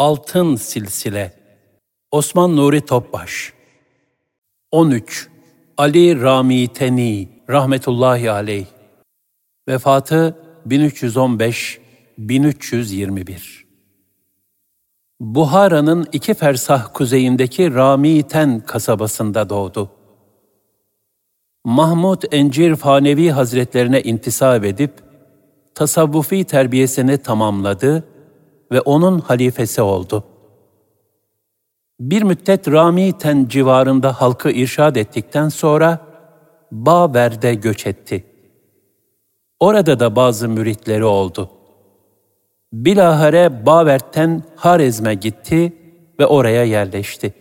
Altın Silsile Osman Nuri Topbaş 13. Ali Rami Teni rahmetullahi aleyh Vefatı 1315-1321 Buhara'nın iki fersah kuzeyindeki Rami Ten kasabasında doğdu. Mahmud Encir Fanevi Hazretlerine intisap edip, tasavvufi terbiyesini tamamladı ve onun halifesi oldu. Bir müddet Rami Ten civarında halkı irşad ettikten sonra Baver'de göç etti. Orada da bazı müritleri oldu. Bilahare Baver'ten Harezm'e gitti ve oraya yerleşti.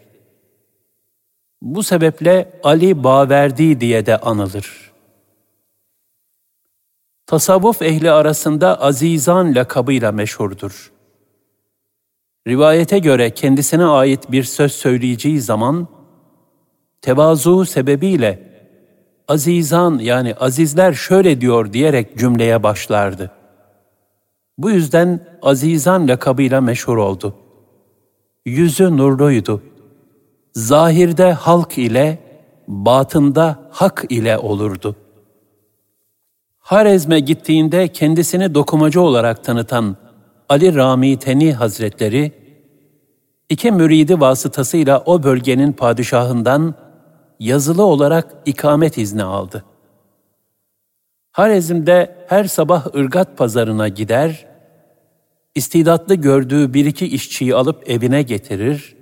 Bu sebeple Ali Baverdi diye de anılır. Tasavvuf ehli arasında Azizan lakabıyla meşhurdur. Rivayete göre kendisine ait bir söz söyleyeceği zaman, tevazu sebebiyle azizan yani azizler şöyle diyor diyerek cümleye başlardı. Bu yüzden azizan lakabıyla meşhur oldu. Yüzü nurluydu. Zahirde halk ile, batında hak ile olurdu. Harezm'e gittiğinde kendisini dokumacı olarak tanıtan Ali Rami Teni Hazretleri, iki müridi vasıtasıyla o bölgenin padişahından yazılı olarak ikamet izni aldı. Harezm'de her sabah ırgat pazarına gider, istidatlı gördüğü bir iki işçiyi alıp evine getirir,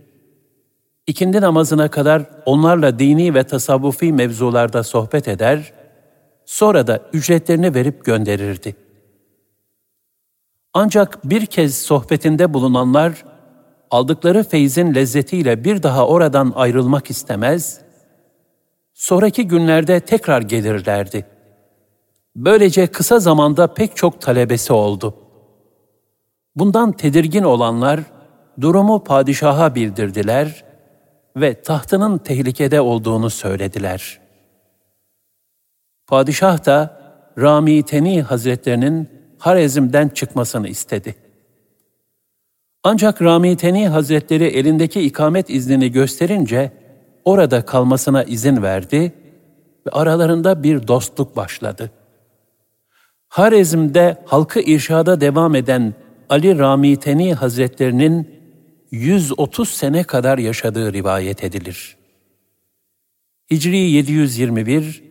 ikindi namazına kadar onlarla dini ve tasavvufi mevzularda sohbet eder, sonra da ücretlerini verip gönderirdi. Ancak bir kez sohbetinde bulunanlar, aldıkları feyzin lezzetiyle bir daha oradan ayrılmak istemez, sonraki günlerde tekrar gelirlerdi. Böylece kısa zamanda pek çok talebesi oldu. Bundan tedirgin olanlar, durumu padişaha bildirdiler ve tahtının tehlikede olduğunu söylediler. Padişah da Rami Teni Hazretlerinin Harezm'den çıkmasını istedi. Ancak Rami Teni Hazretleri elindeki ikamet iznini gösterince orada kalmasına izin verdi ve aralarında bir dostluk başladı. Harezm'de halkı irşada devam eden Ali Rami Teni Hazretlerinin 130 sene kadar yaşadığı rivayet edilir. Hicri 721,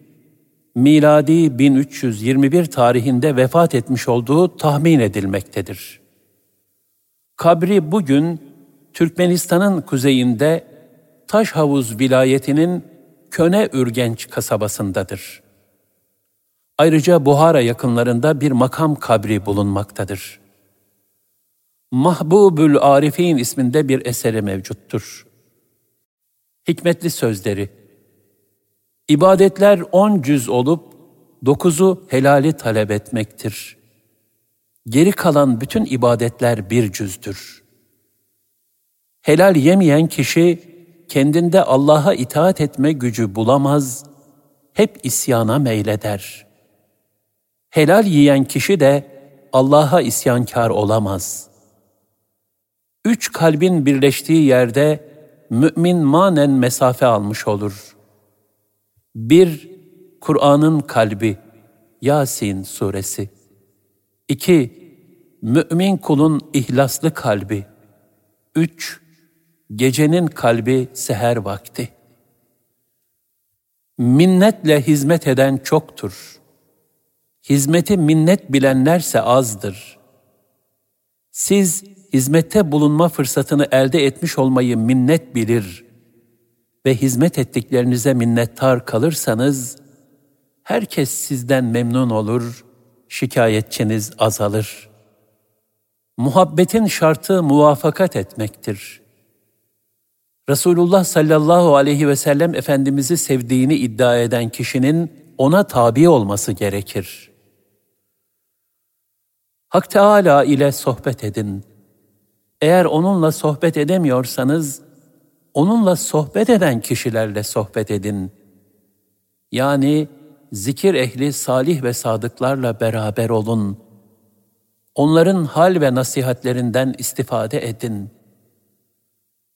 miladi 1321 tarihinde vefat etmiş olduğu tahmin edilmektedir. Kabri bugün Türkmenistan'ın kuzeyinde Taşhavuz vilayetinin Köne Ürgenç kasabasındadır. Ayrıca Buhara yakınlarında bir makam kabri bulunmaktadır. Mahbubül Arifin isminde bir eseri mevcuttur. Hikmetli sözleri İbadetler on cüz olup dokuzu helali talep etmektir. Geri kalan bütün ibadetler bir cüzdür. Helal yemeyen kişi kendinde Allah'a itaat etme gücü bulamaz, hep isyana meyleder. Helal yiyen kişi de Allah'a isyankar olamaz. Üç kalbin birleştiği yerde mümin manen mesafe almış olur. Bir, Kur'an'ın kalbi, Yasin suresi. İki, mümin kulun ihlaslı kalbi. Üç, gecenin kalbi seher vakti. Minnetle hizmet eden çoktur. Hizmeti minnet bilenlerse azdır. Siz hizmette bulunma fırsatını elde etmiş olmayı minnet bilir ve hizmet ettiklerinize minnettar kalırsanız, herkes sizden memnun olur, şikayetçiniz azalır. Muhabbetin şartı muvafakat etmektir.'' Resulullah sallallahu aleyhi ve sellem Efendimiz'i sevdiğini iddia eden kişinin ona tabi olması gerekir. Hak Teala ile sohbet edin. Eğer onunla sohbet edemiyorsanız, onunla sohbet eden kişilerle sohbet edin. Yani zikir ehli salih ve sadıklarla beraber olun. Onların hal ve nasihatlerinden istifade edin.''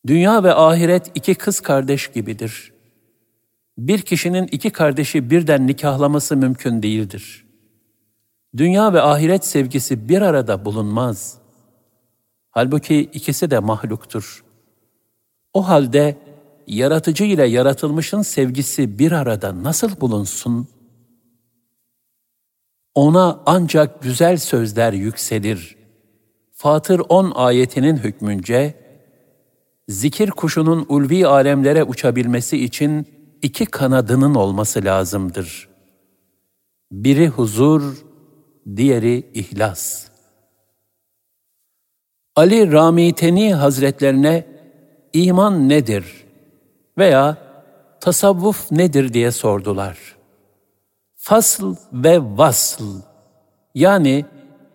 Dünya ve ahiret iki kız kardeş gibidir. Bir kişinin iki kardeşi birden nikahlaması mümkün değildir. Dünya ve ahiret sevgisi bir arada bulunmaz. Halbuki ikisi de mahluktur. O halde yaratıcı ile yaratılmışın sevgisi bir arada nasıl bulunsun? Ona ancak güzel sözler yükselir. Fatır 10 ayetinin hükmünce, zikir kuşunun ulvi alemlere uçabilmesi için iki kanadının olması lazımdır. Biri huzur, diğeri ihlas. Ali Ramiteni Hazretlerine iman nedir veya tasavvuf nedir diye sordular. Fasl ve vasl yani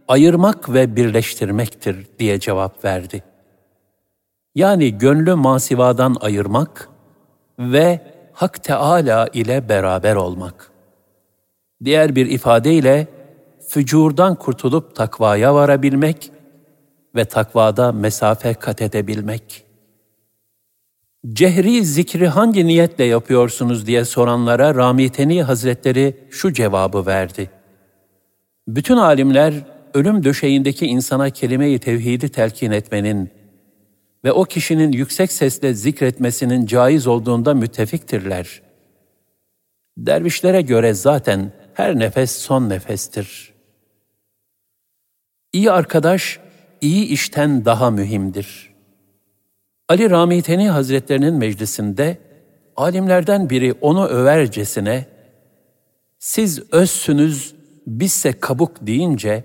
ayırmak ve birleştirmektir diye cevap verdi. Yani gönlü masivadan ayırmak ve Hak Teala ile beraber olmak. Diğer bir ifadeyle fücurdan kurtulup takvaya varabilmek ve takvada mesafe kat edebilmek. Cehri zikri hangi niyetle yapıyorsunuz diye soranlara Ramiteni Hazretleri şu cevabı verdi. Bütün alimler ölüm döşeğindeki insana kelime-i tevhidi telkin etmenin ve o kişinin yüksek sesle zikretmesinin caiz olduğunda müttefiktirler. Dervişlere göre zaten her nefes son nefestir. İyi arkadaş, iyi işten daha mühimdir. Ali Ramiteni Hazretlerinin meclisinde alimlerden biri onu övercesine siz özsünüz bizse kabuk deyince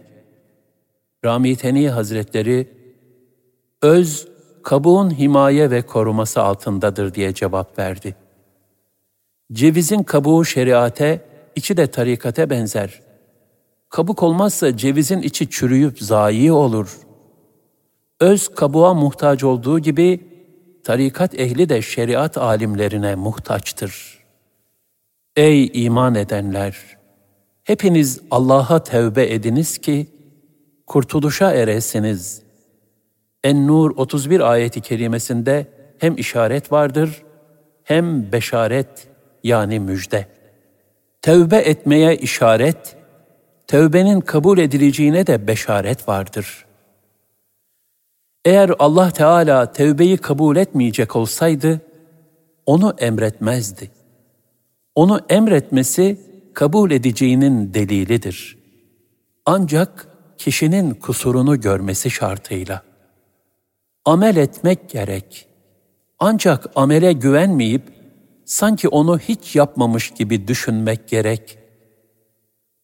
Ramiteni Hazretleri öz kabuğun himaye ve koruması altındadır diye cevap verdi. Cevizin kabuğu şeriate, içi de tarikate benzer. Kabuk olmazsa cevizin içi çürüyüp zayi olur. Öz kabuğa muhtaç olduğu gibi tarikat ehli de şeriat alimlerine muhtaçtır. Ey iman edenler! Hepiniz Allah'a tevbe ediniz ki kurtuluşa eresiniz. En-Nur 31 ayeti kerimesinde hem işaret vardır hem beşaret yani müjde. Tevbe etmeye işaret, tevbenin kabul edileceğine de beşaret vardır. Eğer Allah Teala tevbeyi kabul etmeyecek olsaydı, onu emretmezdi. Onu emretmesi kabul edeceğinin delilidir. Ancak kişinin kusurunu görmesi şartıyla. Amel etmek gerek. Ancak amele güvenmeyip sanki onu hiç yapmamış gibi düşünmek gerek.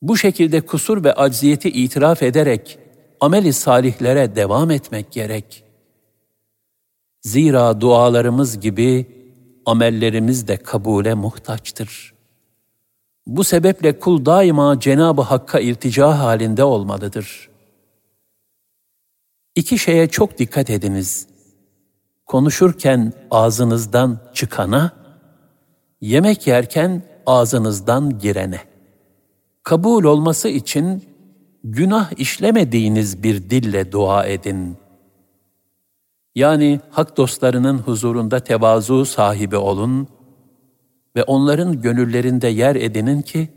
Bu şekilde kusur ve acziyeti itiraf ederek ameli salihlere devam etmek gerek. Zira dualarımız gibi amellerimiz de kabule muhtaçtır. Bu sebeple kul daima Cenab-ı Hakk'a iltica halinde olmalıdır. İki şeye çok dikkat ediniz. Konuşurken ağzınızdan çıkana, yemek yerken ağzınızdan girene. Kabul olması için günah işlemediğiniz bir dille dua edin. Yani hak dostlarının huzurunda tevazu sahibi olun ve onların gönüllerinde yer edinin ki,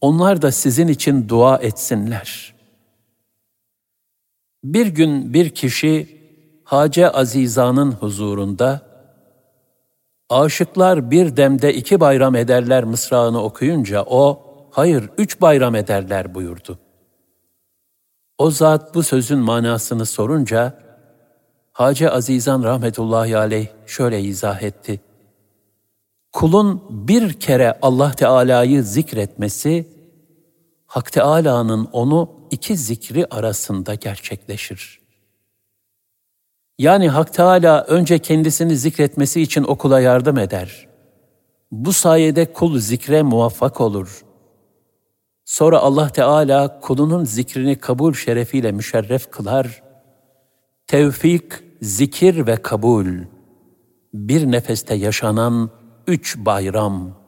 onlar da sizin için dua etsinler. Bir gün bir kişi Hace Aziza'nın huzurunda, aşıklar bir demde iki bayram ederler mısrağını okuyunca o, hayır üç bayram ederler buyurdu. O zat bu sözün manasını sorunca, Hacı Azizan rahmetullahi aleyh şöyle izah etti. Kulun bir kere Allah Teala'yı zikretmesi, Hak Teala'nın onu iki zikri arasında gerçekleşir. Yani Hak Teala önce kendisini zikretmesi için okula yardım eder. Bu sayede kul zikre muvaffak olur. Sonra Allah Teala kulunun zikrini kabul şerefiyle müşerref kılar. Tevfik, zikir ve kabul. Bir nefeste yaşanan üç bayram.